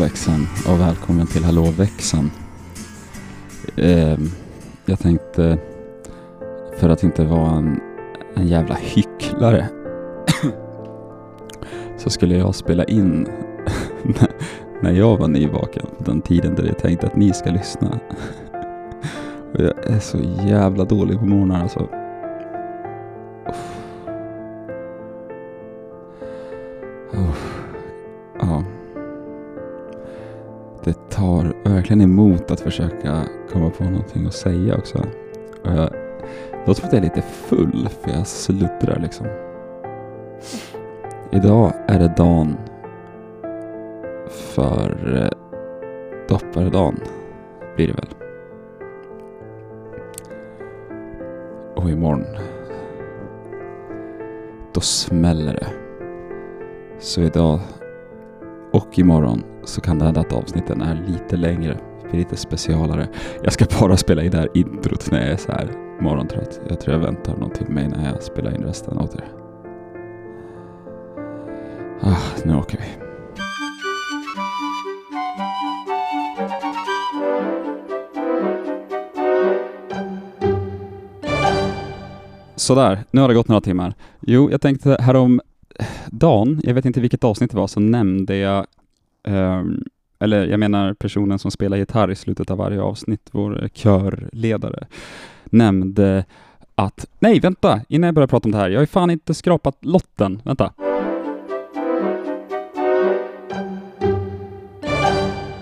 Hallå växeln och välkommen till Hallå växeln. Eh, jag tänkte, för att inte vara en, en jävla hycklare, så skulle jag spela in när jag var nyvaken, den tiden där jag tänkte att ni ska lyssna. Och jag är så jävla dålig på morgnar alltså. Tar verkligen emot att försöka komma på någonting att säga också. Och jag låter som att jag är lite full för jag sluddrar liksom. Idag är det dagen för eh, dopparedagen blir det väl. Och imorgon då smäller det. Så idag och imorgon så kan det hända att avsnitten är lite längre, blir lite specialare. Jag ska bara spela in det här introt när jag är så här morgontrött. Jag tror jag väntar någon timme innan jag spelar in resten åt er. Ah, nu åker vi. Sådär, nu har det gått några timmar. Jo, jag tänkte härom Dan, jag vet inte vilket avsnitt det var, så nämnde jag, um, eller jag menar personen som spelar gitarr i slutet av varje avsnitt, vår körledare, nämnde att, nej vänta, innan jag börjar prata om det här, jag har ju fan inte skrapat lotten, vänta.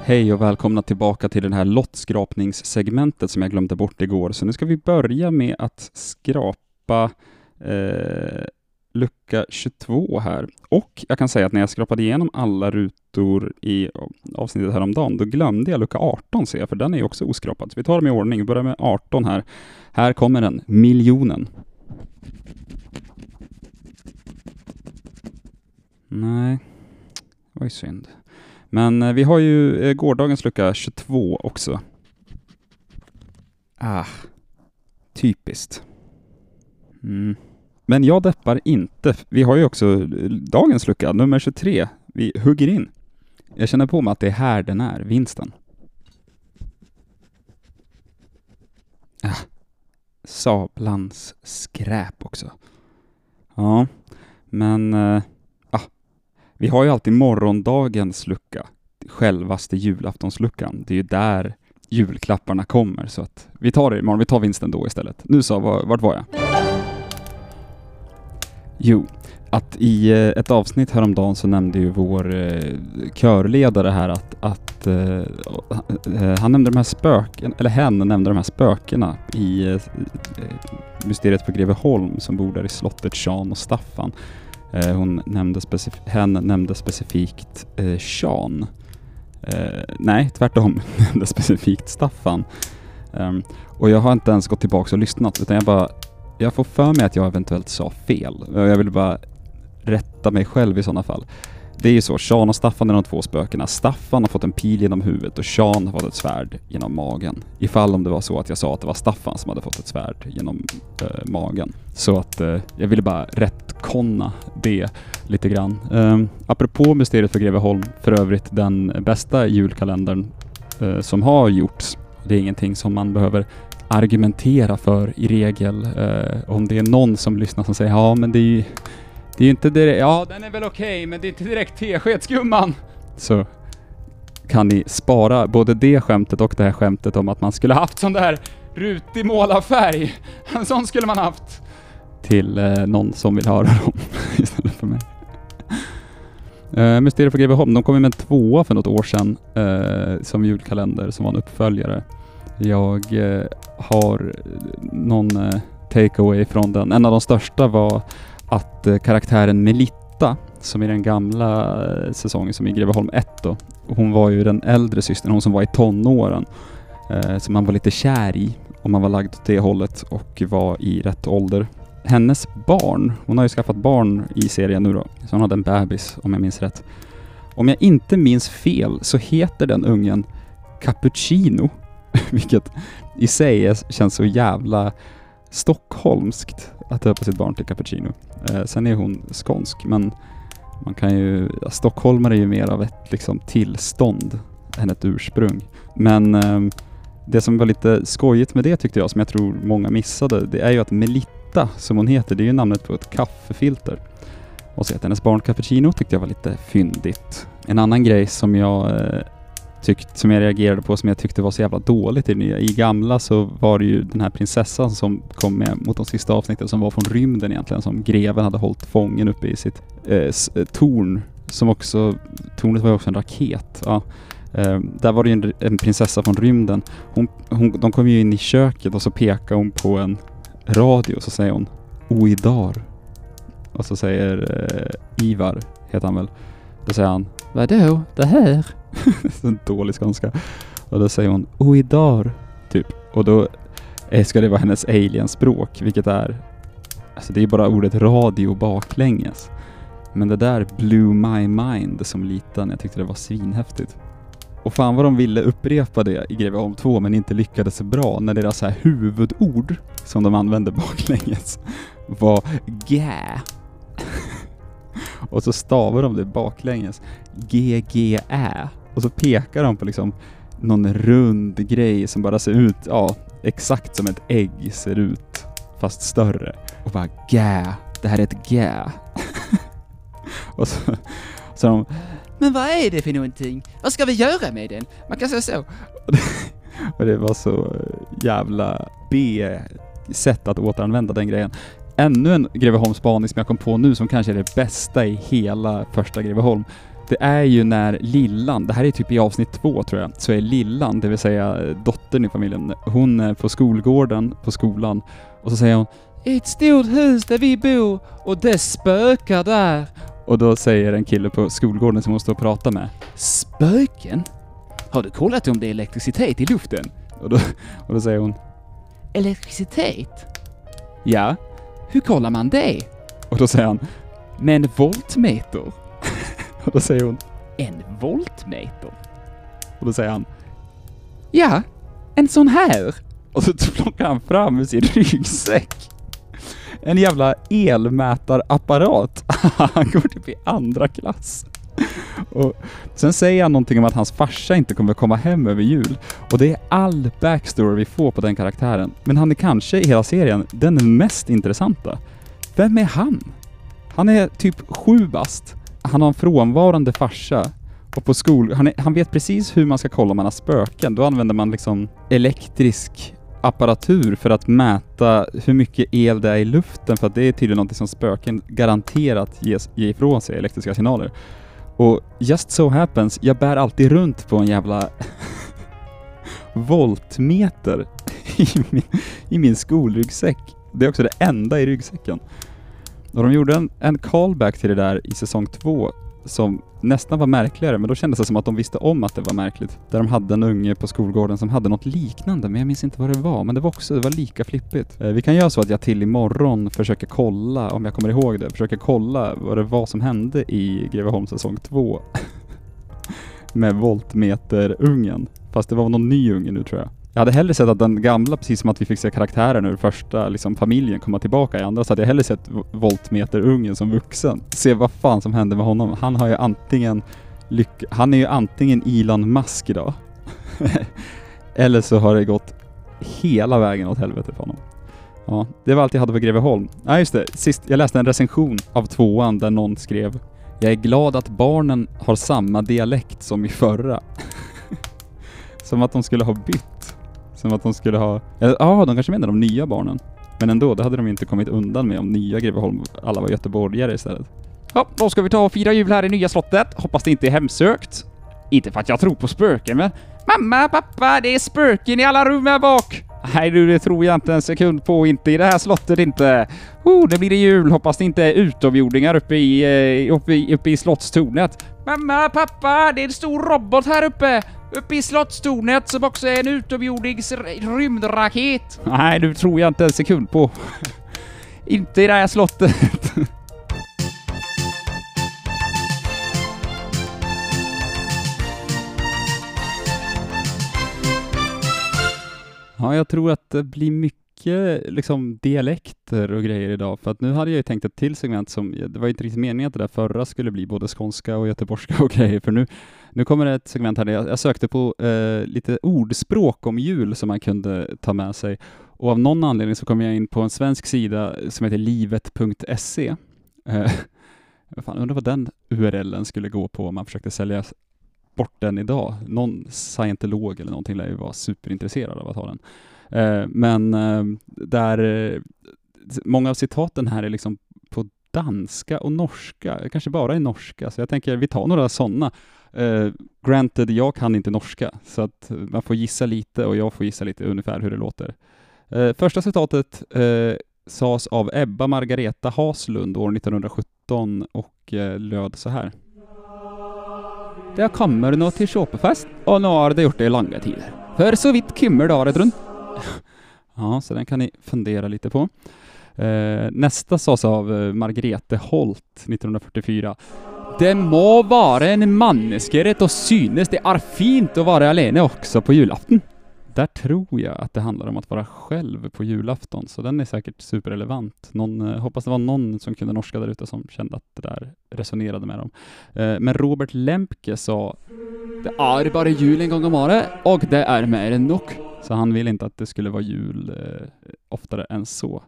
Hej och välkomna tillbaka till det här lottskrapningssegmentet som jag glömde bort igår. Så nu ska vi börja med att skrapa eh, lucka 22 här. Och jag kan säga att när jag skrapade igenom alla rutor i avsnittet häromdagen, då glömde jag lucka 18 ser jag, för den är ju också oskrapad. Så vi tar dem i ordning. Vi börjar med 18 här. Här kommer den, miljonen. Nej, det var ju synd. Men eh, vi har ju eh, gårdagens lucka 22 också. Ah, typiskt. Mm. Men jag deppar inte. Vi har ju också eh, dagens lucka, nummer 23. Vi hugger in. Jag känner på mig att det är här den är, vinsten. Ah, sablans skräp också. Ja, men eh, ah, vi har ju alltid morgondagens lucka, självaste julaftonsluckan. Det är ju där julklapparna kommer, så att vi tar det imorgon. Vi tar vinsten då istället. Nu så, vart var jag? Jo, att i eh, ett avsnitt häromdagen så nämnde ju vår eh, körledare här att, att eh, eh, han nämnde de här spöken, eller hen nämnde de här spökena i Mysteriet på Greveholm som bor där i slottet Sean och Staffan. Hon nämnde specif- hen nämnde specifikt uh, Sean. nej, tvärtom, nämnde specifikt Staffan. Um, och jag har inte ens gått tillbaka och lyssnat utan jag bara jag får för mig att jag eventuellt sa fel. Eh, jag vill bara rätta mig själv i sådana fall. Det är ju så, Sean och Staffan är de två spökena. Staffan har fått en pil genom huvudet och Sean har fått ett svärd genom magen. Ifall om det var så att jag sa att det var Staffan som hade fått ett svärd genom äh, magen. Så att äh, jag ville bara rättkonna det lite grann. Äh, apropå Mysteriet för Greveholm, för övrigt den bästa julkalendern äh, som har gjorts. Det är ingenting som man behöver argumentera för i regel. Eh, om det är någon som lyssnar som säger ja men det är ju det är ju inte direkt, ja den är väl okej okay, men det är inte direkt teskedsgumman. Så kan ni spara både det skämtet och det här skämtet om att man skulle haft sån där rutig målarfärg. En sån skulle man haft. Till eh, någon som vill höra dem istället för mig. Uh, Mysteriet på Greveholm, de kom ju med en tvåa för något år sedan uh, som julkalender som var en uppföljare. Jag eh, har någon eh, takeaway från den. En av de största var att eh, karaktären Melitta, som i den gamla eh, säsongen, som i Greveholm 1 då, hon var ju den äldre systern, hon som var i tonåren, eh, som man var lite kär i om man var lagd åt det hållet och var i rätt ålder. Hennes barn, hon har ju skaffat barn i serien nu då, så hon hade en bebis om jag minns rätt. Om jag inte minns fel så heter den ungen Cappuccino Vilket i sig känns så jävla stockholmskt att döpa sitt barn till cappuccino. Eh, sen är hon skånsk, men Man kan ju, ja, stockholmare är ju mer av ett liksom tillstånd än ett ursprung. Men eh, det som var lite skojigt med det tyckte jag, som jag tror många missade, det är ju att Melitta, som hon heter, det är ju namnet på ett kaffefilter. Och så att hennes barn cappuccino tyckte jag var lite fyndigt. En annan grej som jag eh, tyckt, som jag reagerade på, som jag tyckte var så jävla dåligt i det nya. I gamla så var det ju den här prinsessan som kom med mot de sista avsnitten som var från rymden egentligen, som greven hade hållit fången uppe i sitt eh, eh torn. Som också, tornet var ju också en raket. Ja. Eh, där var det ju en, en prinsessa från rymden. Hon, hon, de kom ju in i köket och så pekade hon på en radio och så säger hon Oidar. Och så säger eh, Ivar, heter han väl. Då säger han Vadå? Det här? så dålig skånska. Och då säger hon oh, Oidar, typ. Och då ska det vara hennes alienspråk, vilket är Alltså det är bara ordet radio baklänges. Men det där blew my mind som liten. Jag tyckte det var svinhäftigt. Och fan vad de ville upprepa det i Greveholm 2 men inte lyckades så bra när deras så här huvudord som de använde baklänges var gä och så stavar de det baklänges. G-G-Ä. Och så pekar de på liksom någon rund grej som bara ser ut, ja, exakt som ett ägg ser ut, fast större. Och bara gä. Det här är ett gä. och så, så de, Men vad är det för någonting? Vad ska vi göra med den? Man kan säga så. Och det var så jävla B-sätt att återanvända den grejen. Ännu en Greveholmsspaning som jag kom på nu som kanske är det bästa i hela första Greveholm. Det är ju när Lillan, det här är typ i avsnitt två tror jag, så är Lillan, det vill säga dottern i familjen, hon är på skolgården på skolan och så säger hon I ett stort hus där vi bor och det spökar där. och då säger en kille på skolgården som hon står och pratar med Spöken? Har du kollat om det är elektricitet i luften? och då, och då säger hon Elektricitet? ja hur kollar man det? och då säger han Med en voltmeter? och då säger hon En voltmeter? och då säger han Ja, en sån här. Och så plockar han fram ur sin ryggsäck en jävla elmätarapparat. han går typ i andra klass. Och sen säger han någonting om att hans farsa inte kommer komma hem över jul. Och det är all backstory vi får på den karaktären. Men han är kanske i hela serien den mest intressanta. Vem är han? Han är typ sju bast. Han har en frånvarande farsa. Och på skol... Han, är, han vet precis hur man ska kolla om man har spöken. Då använder man liksom elektrisk apparatur för att mäta hur mycket el det är i luften för att det är tydligen något som spöken garanterat ges, ger ifrån sig, elektriska signaler. Och just so happens, jag bär alltid runt på en jävla voltmeter i min, i min skolryggsäck. Det är också det enda i ryggsäcken. Och de gjorde en, en callback till det där i säsong två som nästan var märkligare, men då kändes det som att de visste om att det var märkligt. Där de hade en unge på skolgården som hade något liknande, men jag minns inte vad det var. Men det var också, det var lika flippigt. Eh, vi kan göra så att jag till imorgon försöker kolla, om jag kommer ihåg det, försöker kolla vad det var som hände i Greveholm säsong 2. Med voltmeterungen. Fast det var någon ny unge nu tror jag. Jag hade hellre sett att den gamla, precis som att vi fick se karaktären ur första liksom, familjen komma tillbaka i andra, så hade jag hellre sett voltmeterungen som vuxen. Se vad fan som hände med honom. Han har ju antingen lyck- Han är ju antingen Elon Musk idag. Eller så har det gått hela vägen åt helvete för honom. Ja, det var allt jag hade på Greveholm. Ja, just det. Sist, jag läste en recension av tvåan där någon skrev Jag är glad att barnen har samma dialekt som i förra. som att de skulle ha bytt. Som att de skulle ha... Eh, ja, ah, de kanske menar de nya barnen. Men ändå, det hade de inte kommit undan med om nya Greveholm, alla var göteborgare istället. Ja, då ska vi ta och fira jul här i nya slottet. Hoppas det inte är hemsökt. Inte för att jag tror på spöken, men... Mamma, pappa, det är spöken i alla rum här bak! Nej du, det tror jag inte en sekund på. Inte i det här slottet inte. Oh, det blir det jul. Hoppas det inte är utomjordingar uppe i, eh, uppe i, uppe i slottstornet. Mamma, pappa, det är en stor robot här uppe! Uppe i slottstornet som också är en utomjordisk rymdraket. Nej, du tror jag inte en sekund på. inte i det här slottet. Ja, jag tror att det blir mycket mycket liksom dialekter och grejer idag, för att nu hade jag ju tänkt ett till segment som, det var ju inte riktigt meningen att det där förra skulle bli både skånska och göteborgska och grejer, för nu, nu kommer det ett segment här där jag, jag sökte på eh, lite ordspråk om jul som man kunde ta med sig, och av någon anledning så kom jag in på en svensk sida som heter livet.se. Eh, fan, undrar vad den URLen skulle gå på om man försökte sälja bort den idag. Någon scientolog eller någonting lär ju vara superintresserad av att ha den. Eh, men eh, där, eh, många av citaten här är liksom på danska och norska, kanske bara i norska, så jag tänker vi tar några sådana. Uh, granted, jag kan inte norska, så att man får gissa lite och jag får gissa lite ungefär hur det låter. Uh, första citatet uh, sades av Ebba Margareta Haslund år 1917 och uh, löd så här. Det kommer nå till Kjåpefest, och nu har det gjort det i långa tider. För så vitt kymmer det året runt ja, så den kan ni fundera lite på. Eh, nästa sades av eh, Margrethe Holt 1944. Det må vara en manneskeret och synes det är fint att vara alene också på julafton. Där tror jag att det handlar om att vara själv på julafton, så den är säkert superrelevant. Någon, eh, hoppas det var någon som kunde norska där ute som kände att det där resonerade med dem. Eh, men Robert Lemke sa Det är bara jul en gång om året och det är mer än nog. Så han vill inte att det skulle vara jul eh, oftare än så.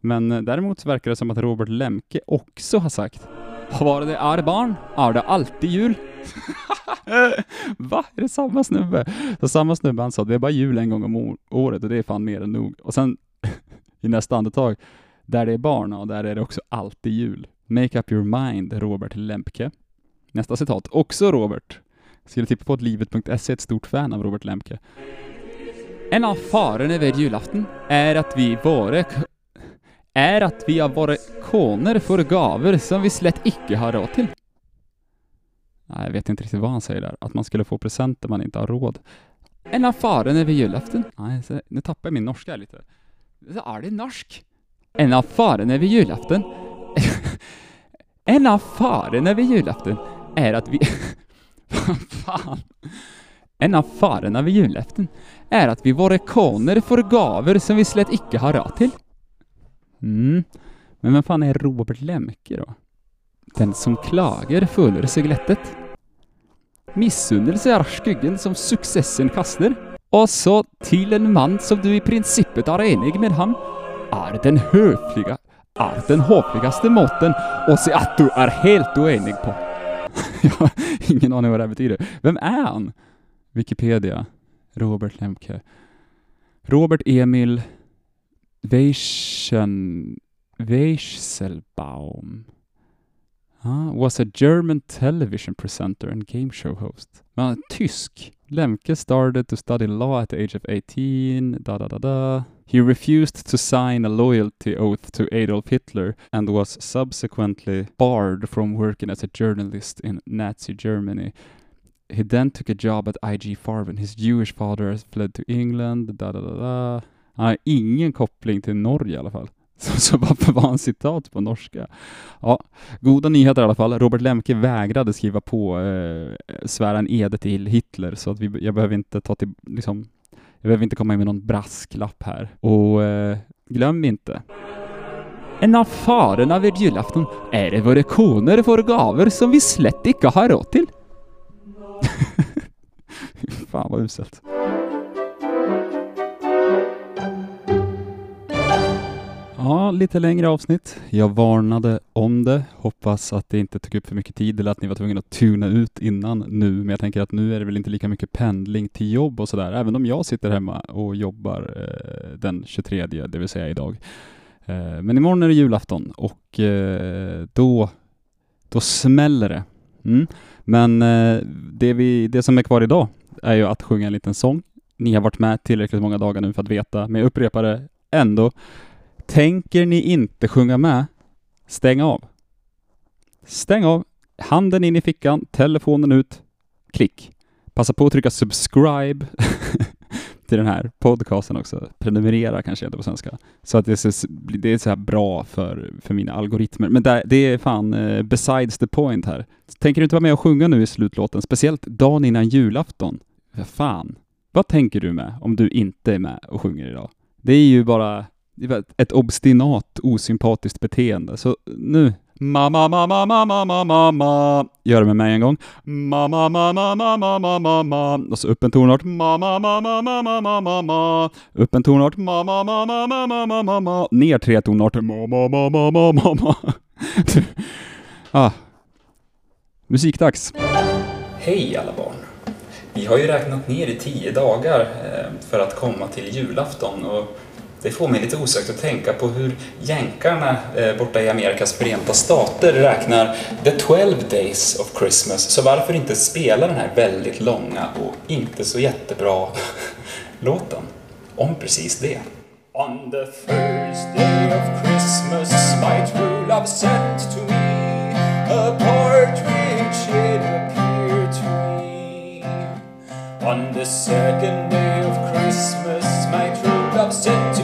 Men eh, däremot så verkar det som att Robert Lemke också har sagt Var det är barn, är det alltid jul. Va? Är det samma snubbe? Så samma snubbe han sa det är bara jul en gång om året och det är fan mer än nog. Och sen i nästa andetag, där det är barn, och där är det också alltid jul. Make up your mind, Robert Lemke. Nästa citat, också Robert. Skulle tippa på att livet.se är ett stort fan av Robert Lemke. En av farorna vid julafton är att vi våra är att vi av våra koner får gaver som vi slett icke har råd till. Nej, jag vet inte riktigt vad han säger där. Att man skulle få presenter man inte har råd. En av farorna vid julafton. Nej, så, nu tappar jag min norska lite. Så är det norsk. En av farorna vid julafton. en av farorna vid julafton är att vi... Vad fan? En av farorna vid julafton är att vi våra koner får gaver som vi slett icke har råd till. Mm. Men vem fan är Robert Lemke då? Den som klager följer sig glättet. Missunnelse är skyggen som successen kaster. Och så till en man som du i principet är enig med han, är den höfliga, är den håfligaste måten och se att du är helt oenig på. Jag har ingen aning vad det här betyder. Vem är han? Wikipedia. Robert Lemke. Robert Emil Weichen, Weisselbaum uh, was a German television presenter and game show host. Uh, tysk. Lemke started to study law at the age of 18, da da da da. He refused to sign a loyalty oath to Adolf Hitler and was subsequently barred from working as a journalist in Nazi Germany. He then took a job at IG Farben. His Jewish father has fled to England, da da da da. Han har ingen koppling till Norge i alla fall. Så, så varför var han citat på norska? Ja, goda nyheter i alla fall. Robert Lemke vägrade skriva på eh, svära en ede till Hitler, så att vi, jag behöver inte ta till, liksom, jag behöver inte komma in med någon brasklapp här. Och eh, glöm inte, en av farorna vid julafton är det våra koner får gaver som vi slett icke har råd till. Fan vad uselt. Ja, lite längre avsnitt. Jag varnade om det. Hoppas att det inte tog upp för mycket tid eller att ni var tvungna att tuna ut innan nu. Men jag tänker att nu är det väl inte lika mycket pendling till jobb och sådär. Även om jag sitter hemma och jobbar eh, den 23, det vill säga idag. Eh, men imorgon är det julafton och eh, då, då smäller det. Mm. Men eh, det, vi, det som är kvar idag är ju att sjunga en liten sång. Ni har varit med tillräckligt många dagar nu för att veta, men jag upprepar det ändå. Tänker ni inte sjunga med, stäng av. Stäng av, handen in i fickan, telefonen ut, klick. Passa på att trycka subscribe till den här podcasten också. Prenumerera kanske heter på svenska. Så att det är så, det är så här bra för, för mina algoritmer. Men där, det är fan eh, besides the point här. Tänker du inte vara med och sjunga nu i slutlåten? Speciellt dagen innan julafton. För fan. Vad tänker du med om du inte är med och sjunger idag? Det är ju bara ett obstinat osympatiskt beteende. Så nu, Ma-ma-ma-ma-ma-ma-ma-ma-maaaaaaa! Gör det med mig en gång. Ma-ma-ma-ma-ma-ma-ma-maaaa! Och så upp en tonart. Ma-ma-ma-ma-ma-ma-ma-maa-maa! Upp en tonart. Ma-ma-ma-ma-ma-ma-ma-ma-maa! Ner tre tonarter. ma ma ma ma ma ma ma ah. Musikdags. Hej alla barn. Vi har ju räknat ner i tio dagar för att komma till julafton och det får mig lite osökt att tänka på hur jänkarna eh, borta i Amerikas förenta stater räknar the 12 days of Christmas. Så varför inte spela den här väldigt långa och inte så jättebra låten om precis det? On the first day of Christmas my true love sent to me a partridge it appeared to me On the second day of Christmas my true love sent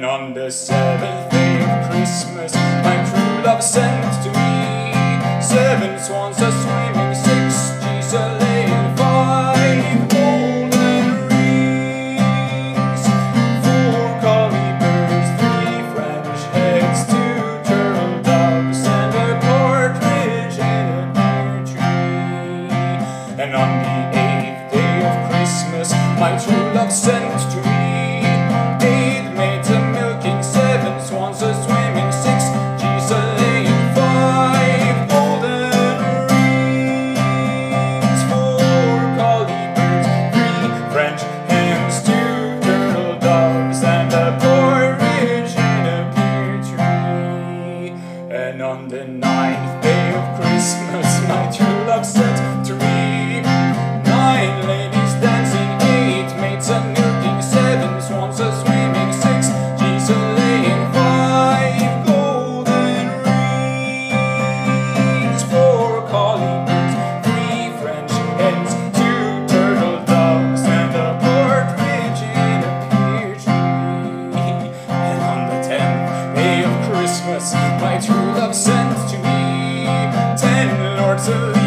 And on the seventh day of Christmas, my true love sent to me seven swans a swimming. answer.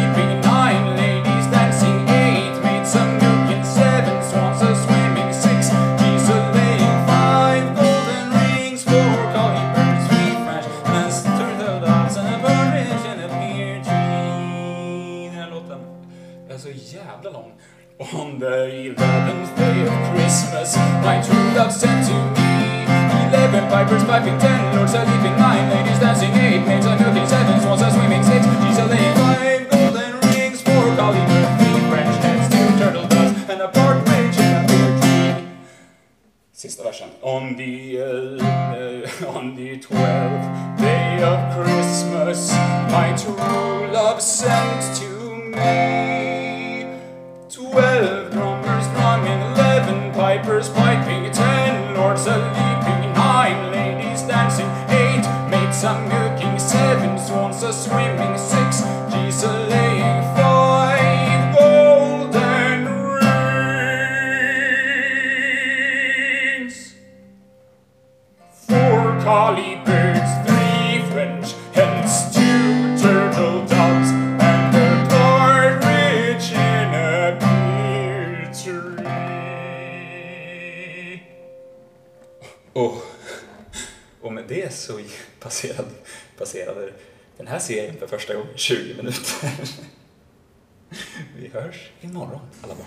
On the, uh, on the twelfth day of Christmas my true love sent to me twelve drummers drumming, eleven pipers piping, ten lords a leaping, nine ladies dancing, eight maids a milking, seven swans a swimming, Och, och med det så passerade, passerade den här serien för första gången 20 minuter. Vi hörs imorgon, alla barn.